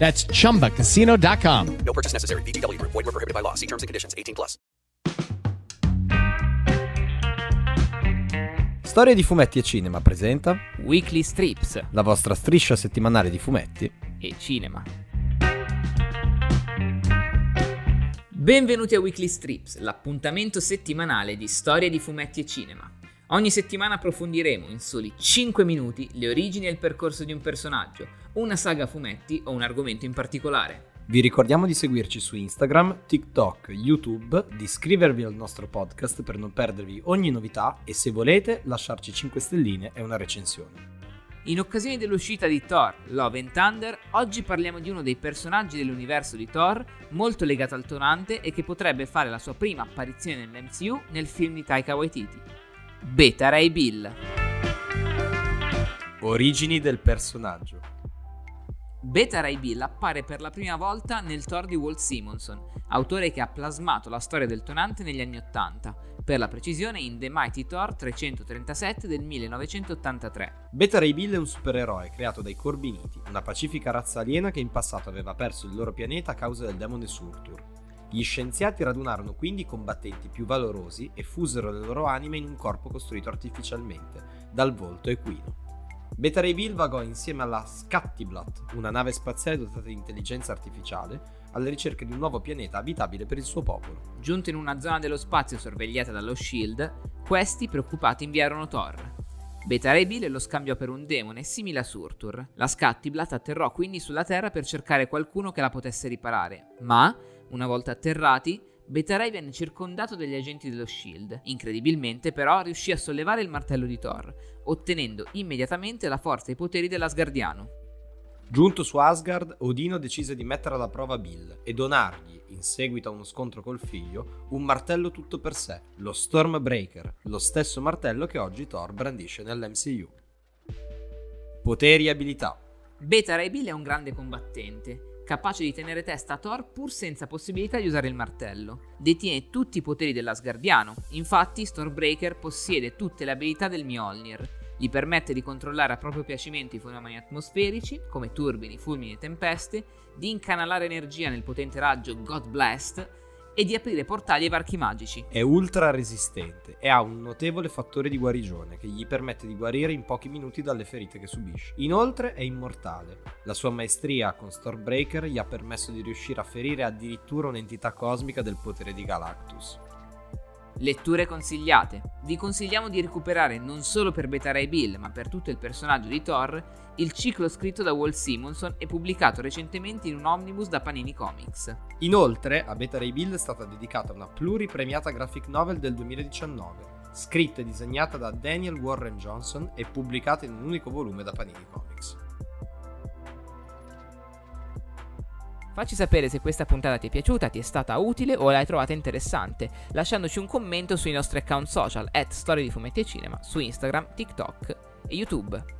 That's chumbacasino.com. No purchase necessary. VGW Group. Void were prohibited by law. See terms and conditions. 18 plus. Storie di fumetti e cinema presenta Weekly Strips la vostra striscia settimanale di fumetti. e cinema. Benvenuti a Weekly Strips, l'appuntamento settimanale di storie di fumetti e cinema. Ogni settimana approfondiremo in soli 5 minuti le origini e il percorso di un personaggio, una saga a fumetti o un argomento in particolare. Vi ricordiamo di seguirci su Instagram, TikTok, YouTube, di iscrivervi al nostro podcast per non perdervi ogni novità e se volete lasciarci 5 stelline e una recensione. In occasione dell'uscita di Thor Love and Thunder, oggi parliamo di uno dei personaggi dell'universo di Thor molto legato al tonante e che potrebbe fare la sua prima apparizione nell'MCU nel film di Taika Waititi. Beta Ray Bill. Origini del personaggio. Beta Ray Bill appare per la prima volta nel Thor di Walt Simonson, autore che ha plasmato la storia del tonante negli anni 80, per la precisione in The Mighty Thor 337 del 1983. Beta Ray Bill è un supereroe creato dai Corbiniti, una pacifica razza aliena che in passato aveva perso il loro pianeta a causa del demone Surtur. Gli scienziati radunarono quindi i combattenti più valorosi e fusero le loro anime in un corpo costruito artificialmente, dal volto equino. Beta Ray Bill vagò insieme alla Scattiblat, una nave spaziale dotata di intelligenza artificiale, alla ricerca di un nuovo pianeta abitabile per il suo popolo. Giunto in una zona dello spazio sorvegliata dallo Shield, questi preoccupati inviarono Thor. Beta Ray Bill lo scambiò per un demone simile a Surtur. La Scattiblat atterrò quindi sulla Terra per cercare qualcuno che la potesse riparare, ma, una volta atterrati, Beta Ray venne circondato dagli agenti dello Shield. Incredibilmente, però, riuscì a sollevare il martello di Thor, ottenendo immediatamente la forza e i poteri dell'Asgardiano. Giunto su Asgard, Odino decise di mettere alla prova Bill e donargli, in seguito a uno scontro col figlio, un martello tutto per sé, lo Stormbreaker, lo stesso martello che oggi Thor brandisce nell'MCU. Poteri e abilità. Beta Ray Bill è un grande combattente, capace di tenere testa a Thor pur senza possibilità di usare il martello. Detiene tutti i poteri dell'Asgardiano, infatti Stormbreaker possiede tutte le abilità del Mjolnir. Gli permette di controllare a proprio piacimento i fenomeni atmosferici, come turbini, fulmini e tempeste, di incanalare energia nel potente raggio God Blast e di aprire portali ai varchi magici. È ultra resistente e ha un notevole fattore di guarigione che gli permette di guarire in pochi minuti dalle ferite che subisce. Inoltre è immortale. La sua maestria con Stormbreaker gli ha permesso di riuscire a ferire addirittura un'entità cosmica del potere di Galactus. Letture consigliate. Vi consigliamo di recuperare non solo per Beta Ray Bill, ma per tutto il personaggio di Thor, il ciclo scritto da Walt Simonson e pubblicato recentemente in un omnibus da Panini Comics. Inoltre, a Beta Ray Bill è stata dedicata una pluripremiata graphic novel del 2019, scritta e disegnata da Daniel Warren Johnson e pubblicata in un unico volume da Panini Comics. Facci sapere se questa puntata ti è piaciuta, ti è stata utile o l'hai trovata interessante, lasciandoci un commento sui nostri account social at Storie di Fumetti e Cinema su Instagram, TikTok e YouTube.